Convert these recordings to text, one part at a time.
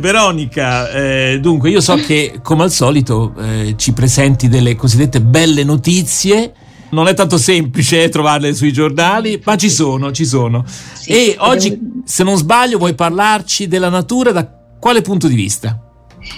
Veronica, eh, dunque io so che come al solito eh, ci presenti delle cosiddette belle notizie. Non è tanto semplice trovarle sui giornali, ma ci sono, ci sono. Sì, e oggi, se non sbaglio, vuoi parlarci della natura da quale punto di vista?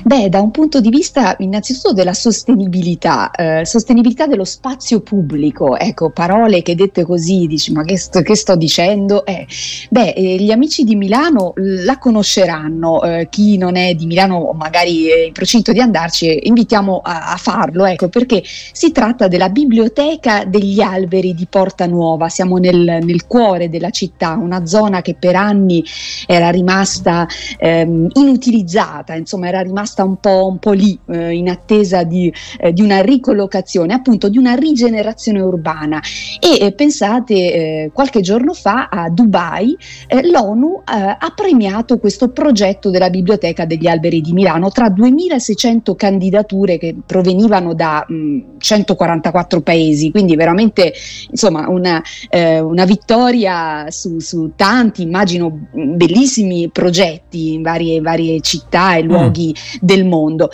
Beh, da un punto di vista innanzitutto della sostenibilità, eh, sostenibilità dello spazio pubblico, ecco, parole che dette così dici ma che sto, che sto dicendo? Eh, beh, eh, gli amici di Milano la conosceranno, eh, chi non è di Milano magari è in procinto di andarci, invitiamo a, a, farlo, ecco, perché si tratta della biblioteca degli alberi di Porta Nuova, siamo nel, nel cuore della città, una zona che per anni era rimasta ehm, inutilizzata, insomma era rimasta un po', un po lì eh, in attesa di, eh, di, una ricollocazione, appunto di una rigenerazione urbana. E eh, pensate, eh, qualche giorno fa a Dubai eh, l'ONU eh, ha premiato questo progetto della Biblioteca degli Alberi di Milano tra 2600 candidature che provenivano da mh, 144 paesi, quindi veramente insomma una, una vittoria su, su, tanti, immagino, bellissimi progetti in varie, varie città e luoghi del mondo.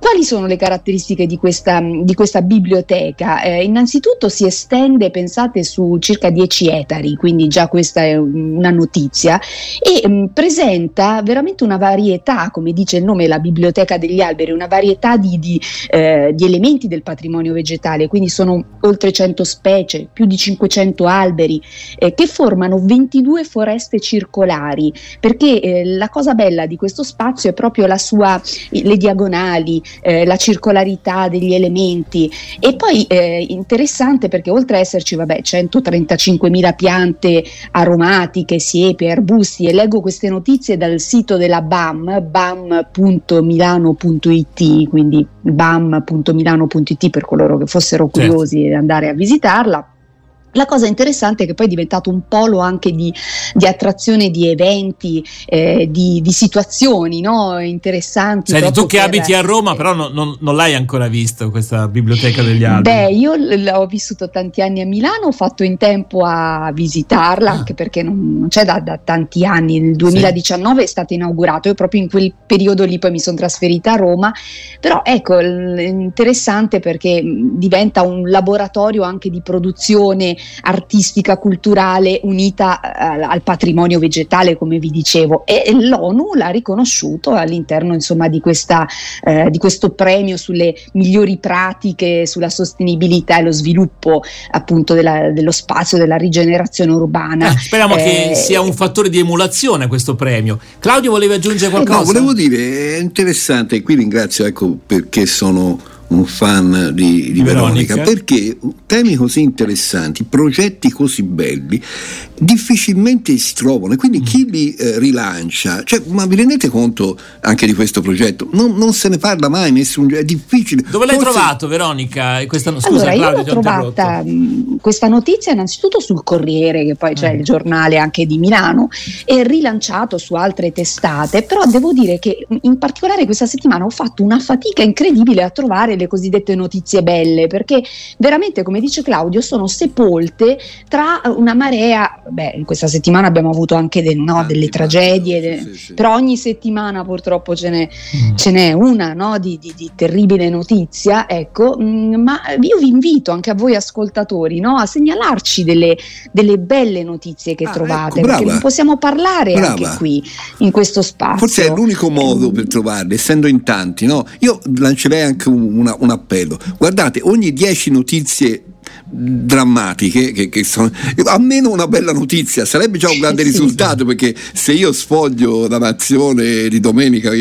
Quali sono le caratteristiche di questa, di questa biblioteca? Eh, innanzitutto si estende, pensate, su circa 10 etari, quindi già questa è una notizia, e mh, mm, presenta veramente una varietà, come dice il nome, la biblioteca degli alberi, una varietà di, di, eh, di elementi del patrimonio vegetale, quindi sono oltre 100 specie, più di 500 alberi, eh, che formano 22 foreste circolari, perché eh, la cosa bella di questo spazio è proprio la sua, le diagonali, eh, la circolarità degli elementi e poi eh, interessante perché oltre a esserci vabbè 135.000 piante aromatiche, siepi, arbusti e leggo queste notizie dal sito della BAM, bam.milano.it, quindi bam.milano.it per coloro che fossero certo. curiosi certo. di andare a visitarla la cosa interessante è che poi è diventato un polo anche di, di attrazione di eventi, eh, di, di, situazioni no? interessanti. Senti, tu che per, abiti a Roma, però non, non, non, l'hai ancora visto questa biblioteca degli alberi? Beh, io l- ho vissuto tanti anni a Milano, ho fatto in tempo a visitarla, ah. anche perché non, non c'è da, da, tanti anni. Nel 2019 sì. è stato inaugurato, io proprio in quel periodo lì poi mi sono trasferita a Roma. Però ecco, è interessante perché diventa un laboratorio anche di produzione artistica, culturale unita eh, al patrimonio vegetale, come vi dicevo, e l'ONU l'ha riconosciuto all'interno insomma, di, questa, eh, di questo premio sulle migliori pratiche, sulla sostenibilità e lo sviluppo appunto della, dello spazio, della rigenerazione urbana. Eh, speriamo che sia un fattore di emulazione questo premio. Claudio volevi aggiungere qualcosa? no, volevo dire, è interessante, e qui ringrazio ecco, perché sono un fan di, di Veronica, Veronica, perché temi così interessanti, progetti così belli, difficilmente si trovano e quindi chi mm. li eh, rilancia, cioè, ma vi rendete conto anche di questo progetto? Non, non se ne parla mai, nessun, è difficile. Dove l'hai Forse... trovato Veronica? Questa, scusa, allora, Claudio, io l'ho trovata mm, questa notizia innanzitutto sul Corriere, che poi c'è mm. il giornale anche di Milano, e rilanciato su altre testate, però devo dire che in particolare questa settimana ho fatto una fatica incredibile a trovare le cosiddette notizie belle, perché veramente, come dice Claudio, sono sepolte tra una marea, beh, in questa settimana abbiamo avuto anche de, no, delle tragedie, de, sì, sì. però ogni settimana purtroppo ce n'è, mm. ce n'è una no, di, di, di, terribile notizia, ecco, mh, mm, ma io vi invito anche a voi ascoltatori no, a segnalarci delle, delle, belle notizie che ah, trovate, ecco, perché non possiamo parlare brava. anche qui, in questo spazio. Forse è l'unico modo per trovarle, essendo in tanti, no? Io lancerei anche una una, un appello. Guardate, ogni 10 notizie drammatiche che, che sono almeno una bella notizia sarebbe già un grande sì, risultato sì. perché se io sfoglio la nazione di domenica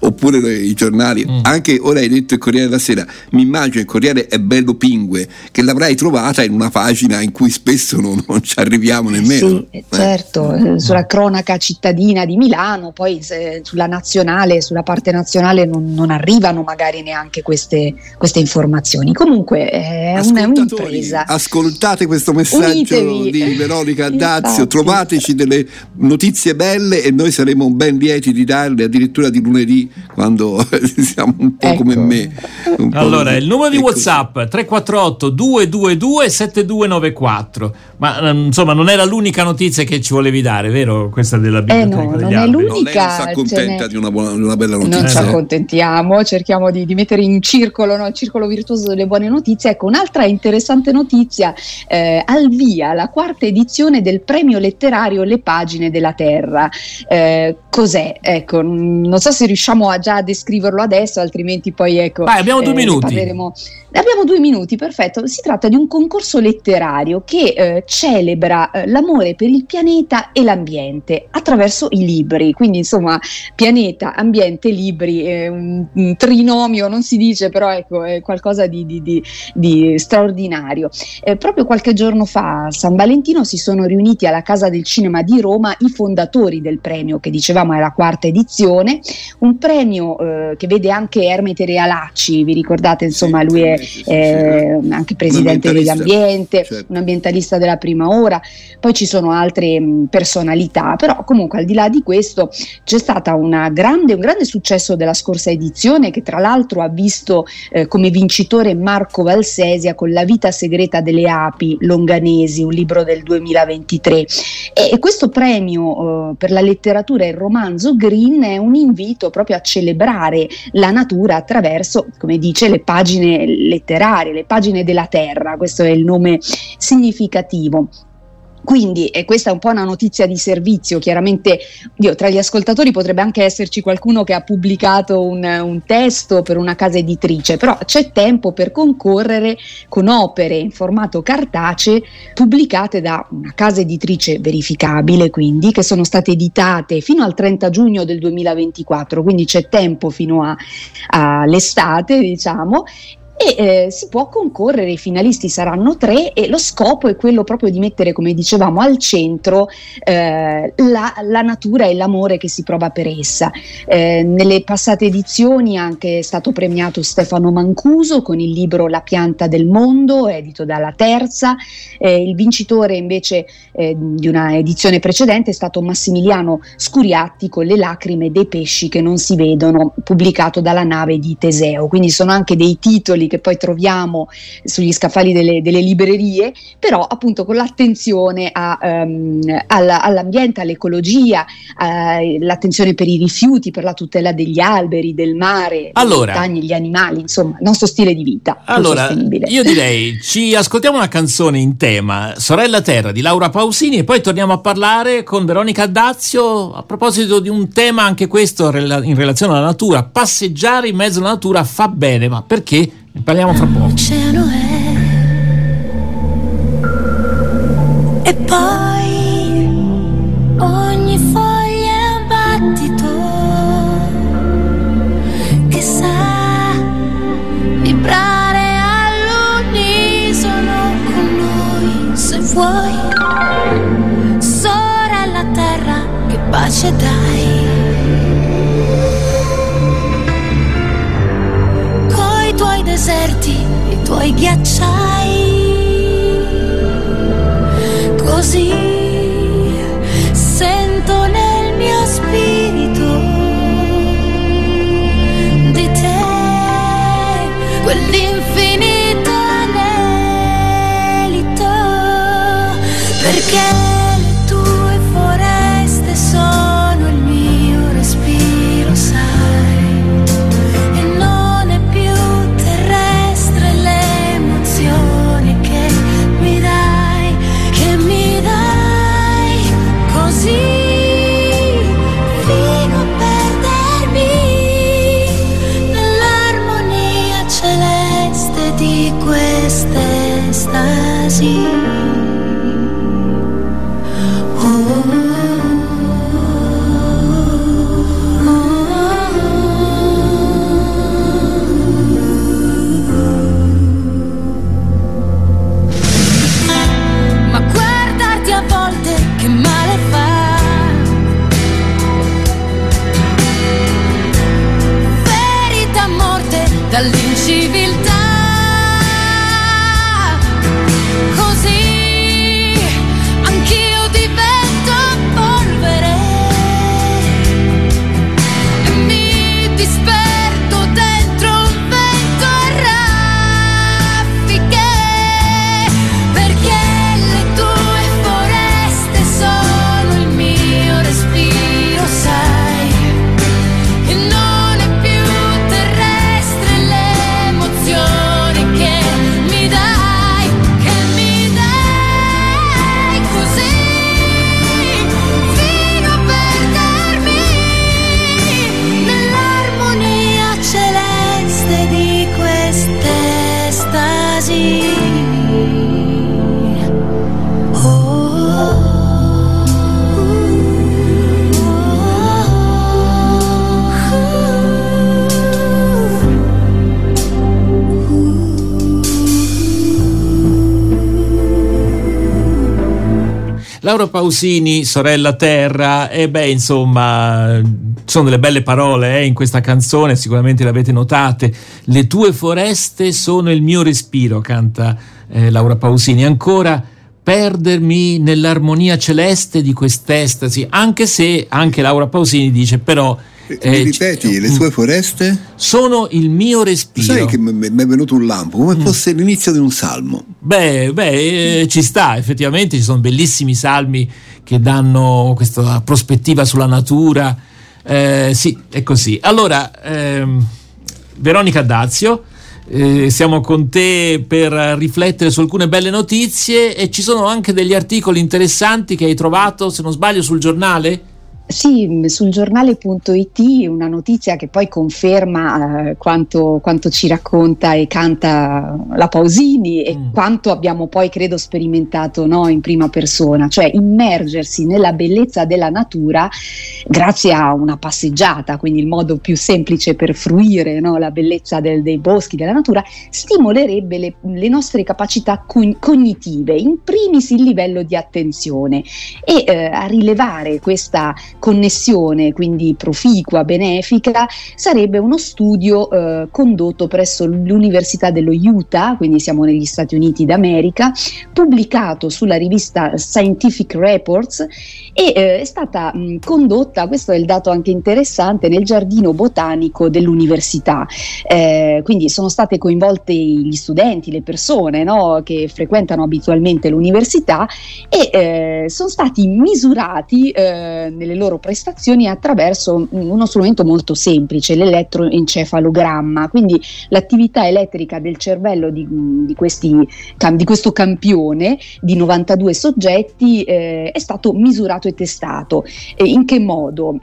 oppure i giornali mm. anche ora hai detto il Corriere della Sera mi immagino il Corriere è bello pingue che l'avrai trovata in una pagina in cui spesso non, non ci arriviamo nemmeno sì, eh. certo eh. sulla cronaca cittadina di Milano poi sulla nazionale sulla parte nazionale non, non arrivano magari neanche queste, queste informazioni comunque è un, un sorpresa. Ascoltate questo messaggio Unitevi. di Veronica Dazio, Infatti. trovateci delle notizie belle e noi saremo ben lieti di darle addirittura di lunedì quando siamo un po' Ecco. come me. Allora, il numero di ecco. WhatsApp 348 222 7294. Ma ehm, insomma, non era l'unica notizia che ci volevi dare, vero? Questa della biblioteca Eh no, degli non è alberi. l'unica. No, lei non si accontenta n'è- di una, buona- una bella Non ci notizia. accontentiamo, cerchiamo di, di mettere in circolo no, il circolo virtuoso delle buone notizie. Ecco, un'altra interessante notizia, eh, al via la quarta edizione del premio letterario Le pagine della Terra. Eh, cos'è? Ecco, non so se riusciamo a già descriverlo adesso, altrimenti poi ecco. Vai, abbiamo due eh, minuti. parleremo- Abbiamo due minuti, perfetto. Si tratta di un concorso letterario che eh, celebra eh, l'amore per il pianeta e l'ambiente attraverso i libri. Quindi, insomma, pianeta, ambiente, libri, è un, un trinomio, non si dice, però ecco, è qualcosa di, di- di- di straordinario. Eh, proprio qualche giorno fa, a San Valentino, si sono riuniti alla Casa del Cinema di Roma i fondatori del premio, che dicevamo è la quarta edizione, un premio eh, che vede anche Ermete Realacci, vi ricordate, insomma, Sì, lui è sì, sì, sì. eh, anche presidente dell'ambiente, certo. un ambientalista della prima ora, poi ci sono altre mh, personalità, però comunque al di là di questo c'è stato un grande successo della scorsa edizione che tra l'altro ha visto eh, come vincitore Marco Valsesia con La vita segreta delle api longanesi, un libro del 2023 e, e questo premio eh, per la letteratura e il romanzo Green è un invito proprio a celebrare la natura attraverso, come dice, le pagine letterarie, le pagine della terra, questo è il nome significativo. Quindi, e questa è un po' una notizia di servizio, chiaramente io, tra gli ascoltatori potrebbe anche esserci qualcuno che ha pubblicato un, un testo per una casa editrice, però c'è tempo per concorrere con opere in formato cartaceo pubblicate da una casa editrice verificabile, quindi che sono state editate fino al 30 giugno del 2024, quindi c'è tempo fino all'estate, diciamo, e eh, si può concorrere, i finalisti saranno tre e lo scopo è quello proprio di mettere, come dicevamo, al centro eh, la, la natura e l'amore che si prova per essa. Eh, nelle passate edizioni anche è stato premiato Stefano Mancuso con il libro La pianta del mondo, edito dalla Terza, Eh, il vincitore invece eh, di una edizione precedente è stato Massimiliano Scuriatti con Le lacrime dei pesci che non si vedono, pubblicato dalla nave di Teseo. Quindi sono anche dei titoli che poi troviamo sugli scaffali delle, delle librerie, però appunto con l'attenzione a, ehm, alla- all'ambiente, all'ecologia, eh, l'attenzione per i rifiuti, per la tutela degli alberi, del mare, Allora. delle montagne, gli animali, insomma, il nostro stile di vita Allora, sostenibile. io direi ci ascoltiamo una canzone in tema Sorella Terra di Laura Pausini e poi torniamo a parlare con Veronica Dazio a proposito di un tema anche questo in relazione alla natura. Passeggiare in mezzo alla natura fa bene, ma perché? Parliamo fra poco. L'oceano è. E poi ogni foglia è un battito che sa vibrare all'unisono con noi. Se vuoi sorella terra che pace dai deserti, i tuoi ghiacciai. Laura Pausini, sorella terra, e beh, insomma, sono delle belle parole eh, in questa canzone, sicuramente le avete notate. Le tue foreste sono il mio respiro, canta eh, Laura Pausini. Ancora perdermi nell'armonia celeste di quest'estasi, anche se anche Laura Pausini dice però mi ripeti, le tue foreste? Sono il mio respiro. Sai che mi è venuto un lampo, come mm. fosse l'inizio di un salmo. Beh, beh eh, ci sta, effettivamente ci sono bellissimi salmi che danno questa prospettiva sulla natura. Eh, sì, è così. Allora, ehm, Veronica Dazio, eh, siamo con te per riflettere su alcune belle notizie e ci sono anche degli articoli interessanti che hai trovato, se non sbaglio, sul giornale? Sì, sul giornale.it una notizia che poi conferma eh, quanto, quanto, ci racconta e canta la Pausini e mm. quanto abbiamo poi credo sperimentato no, in prima persona, cioè immergersi nella bellezza della natura grazie a una passeggiata, quindi il modo più semplice per fruire no, la bellezza del, dei boschi, della natura, stimolerebbe le, le nostre capacità cognitive, in primis il livello di attenzione e eh, a rilevare questa connessione, quindi proficua, benefica, sarebbe uno studio eh, condotto presso l'Università dello Utah, quindi siamo negli Stati Uniti d'America, pubblicato sulla rivista Scientific Reports e eh, è stata mh, condotta, questo è il dato anche interessante, nel giardino botanico dell'università. Eh, quindi sono state coinvolte gli studenti, le persone no, che frequentano abitualmente l'università e eh, sono stati misurati eh, nelle loro prestazioni attraverso uno strumento molto semplice, l'elettroencefalogramma, quindi l'attività elettrica del cervello di, di, questi, di questo campione di 92 soggetti eh, è stato misurato e testato. E in che modo?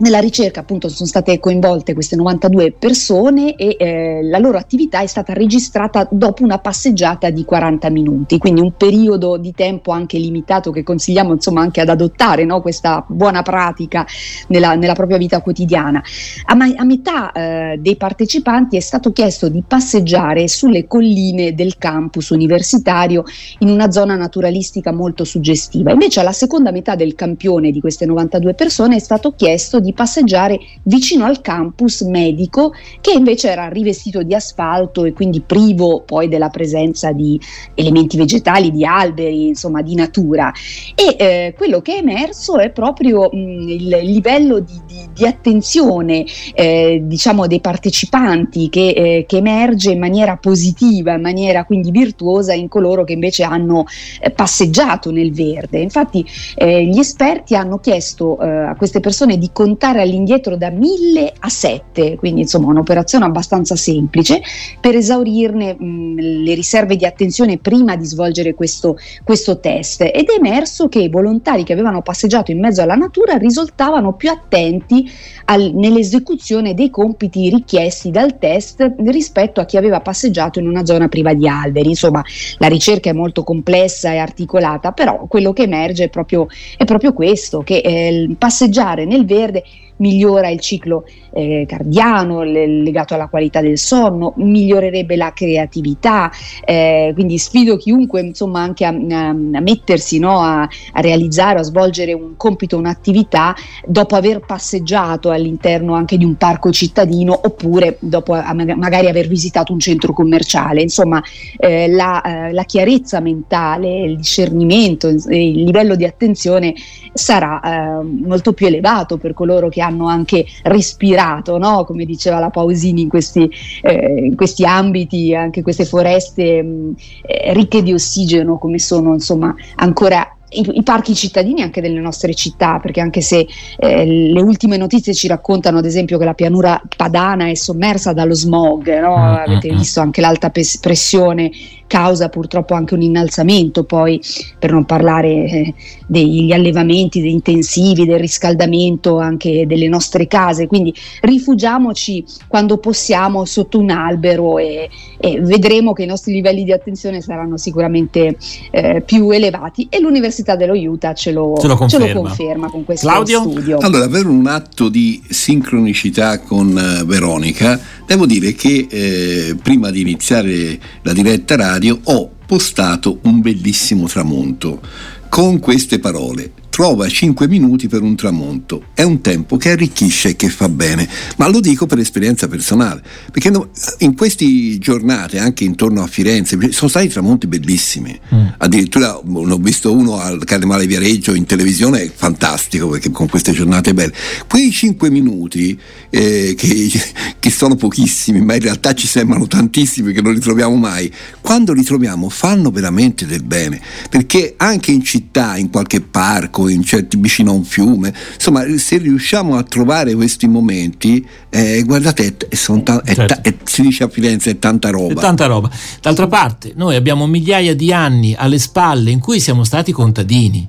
Nella ricerca appunto sono state coinvolte queste 92 persone e eh, la loro attività è stata registrata dopo una passeggiata di 40 minuti, quindi un periodo di tempo anche limitato che consigliamo insomma anche ad adottare no? questa buona pratica nella, nella, propria vita quotidiana. A, ma- a metà eh, dei partecipanti è stato chiesto di passeggiare sulle colline del campus universitario in una zona naturalistica molto suggestiva, invece alla seconda metà del campione di queste 92 persone è stato chiesto di di passeggiare vicino al campus medico che invece era rivestito di asfalto e quindi privo poi della presenza di elementi vegetali, di alberi, insomma di natura. E eh, quello che è emerso è proprio mh, il livello di, di, di attenzione eh, diciamo dei partecipanti che, eh, che, emerge in maniera positiva, in maniera quindi virtuosa in coloro che invece hanno eh, passeggiato nel verde. Infatti eh, gli esperti hanno chiesto eh, a queste persone di contattare contare all'indietro da 1000 a 7, quindi insomma un'operazione abbastanza semplice per esaurirne mh, le riserve di attenzione prima di svolgere questo, questo test ed è emerso che i volontari che avevano passeggiato in mezzo alla natura risultavano più attenti al, nell'esecuzione dei compiti richiesti dal test rispetto a chi aveva passeggiato in una zona priva di alberi. Insomma, la ricerca è molto complessa e articolata, però quello che emerge è proprio, è proprio questo, che eh, passeggiare nel verde migliora il ciclo eh, cardiano le, legato alla qualità del sonno, migliorerebbe la creatività, eh, quindi sfido chiunque insomma anche a, a, a mettersi no, a, a, realizzare, a svolgere un compito, un'attività dopo aver passeggiato all'interno anche di un parco cittadino oppure dopo magari aver visitato un centro commerciale, insomma eh, la, eh, la, chiarezza mentale, il discernimento, il livello di attenzione sarà eh, molto più elevato per coloro che hanno anche respirato, no? come diceva la Pausini, in questi, eh, in questi ambiti, anche queste foreste mh, eh, ricche di ossigeno come sono insomma ancora i, i, parchi cittadini anche delle nostre città, perché anche se eh, le ultime notizie ci raccontano ad esempio che la pianura padana è sommersa dallo smog, no? avete mm, mm. visto anche l'alta pes- pressione causa purtroppo anche un innalzamento, poi per non parlare eh, degli allevamenti degli intensivi, del riscaldamento anche delle nostre case, quindi rifugiamoci quando possiamo sotto un albero e, e vedremo che i nostri livelli di attenzione saranno sicuramente eh, più elevati e l'Università dello Utah ce lo, ce lo, conferma. Ce lo conferma. con questo Claudio? studio. Allora, per un atto di sincronicità con uh, Veronica, devo dire che eh, prima di iniziare la diretta radio ho postato un bellissimo tramonto con queste parole trova 5 minuti per un tramonto. È un tempo che arricchisce e che fa bene, ma lo dico per esperienza personale, perché in queste giornate, anche intorno a Firenze, sono stati tramonti bellissimi. Mm. Addirittura ne ho visto uno al Carnevale Viareggio in televisione, fantastico, perché con queste giornate belle. Quei 5 minuti, eh, che, che sono pochissimi, ma in realtà ci sembrano tantissimi, che non li troviamo mai, quando li troviamo fanno veramente del bene, perché anche in città, in qualche parco, in certi, vicino a un fiume. Insomma, se riusciamo a trovare questi momenti, eh, guardate, è, è ta- certo. ta- si dice a Firenze, è tanta roba. È tanta roba. D'altra parte, noi abbiamo migliaia di anni alle spalle in cui siamo stati contadini.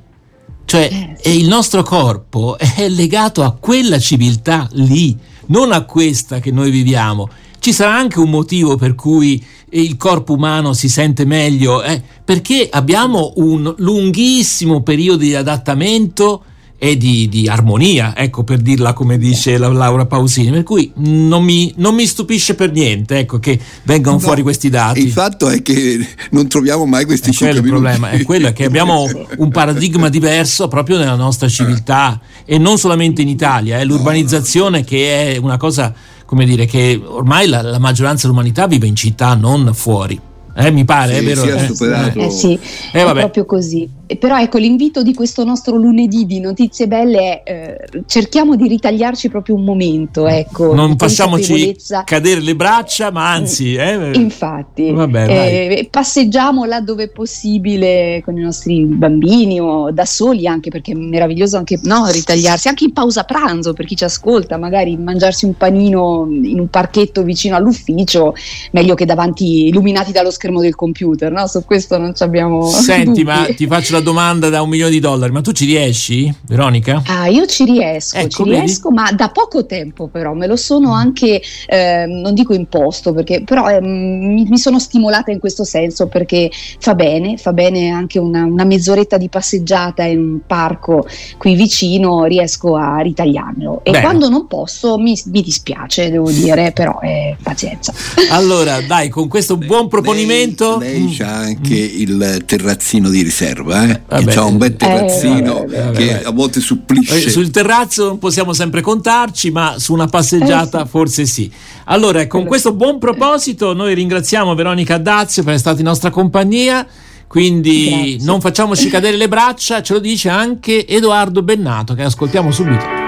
Cioè, eh, sì. il nostro corpo è legato a quella civiltà lì, non a questa che noi viviamo. Ci sarà anche un motivo per cui il corpo umano si sente meglio, eh, perché abbiamo un lunghissimo periodo di adattamento e di, di, armonia, ecco per dirla come dice la Laura Pausini, per cui non mi, non mi stupisce per niente ecco, che vengano no, fuori questi dati. Il fatto è che non troviamo mai questi minuti. Il problema è quello che abbiamo un paradigma diverso proprio nella nostra civiltà e non solamente in Italia, è l'urbanizzazione che è una cosa come dire, che ormai la, la maggioranza dell'umanità vive in città, non fuori. Eh, mi pare, sì, è vero? Eh, superato. Eh, sì, eh, è proprio così. Però ecco, l'invito di questo nostro lunedì di notizie belle è eh, cerchiamo di ritagliarci proprio un momento, ecco. Non facciamoci cadere le braccia, ma anzi... Eh, Infatti, Vabbè, eh, passeggiamo là dove è possibile con i nostri bambini o da soli anche, perché è meraviglioso anche no, ritagliarsi, anche in pausa pranzo per chi ci ascolta, magari mangiarsi un panino in un parchetto vicino all'ufficio, meglio che davanti, illuminati dallo schermo del computer, no? Su questo non ci abbiamo... Senti, ma ti faccio la la domanda da un milione di dollari, ma tu ci riesci, Veronica? Ah, io ci riesco, ecco, ci riesco, ma da poco tempo però, me lo sono anche, eh, non dico imposto, perché però eh, mi, mi, sono stimolata in questo senso perché fa bene, fa bene anche una, una mezz'oretta di passeggiata in un parco qui vicino, riesco a ritagliarmelo. E bene. quando non posso mi, mi, dispiace, devo dire, però eh, pazienza. Allora, dai, con questo buon proponimento... Lei, lei mm. c'ha anche mm. il terrazzino di riserva, eh? Eh? Vabbè. che ha un bel terrazzino eh, vabbè, che a volte supplisce. Eh, sul terrazzo non possiamo sempre contarci, ma su una passeggiata eh, sì. forse sì. Allora, con questo buon proposito, noi ringraziamo Veronica Dazio per essere stata in nostra compagnia. Quindi Grazie. non facciamoci cadere le braccia, ce lo dice anche Edoardo Bennato che ascoltiamo subito.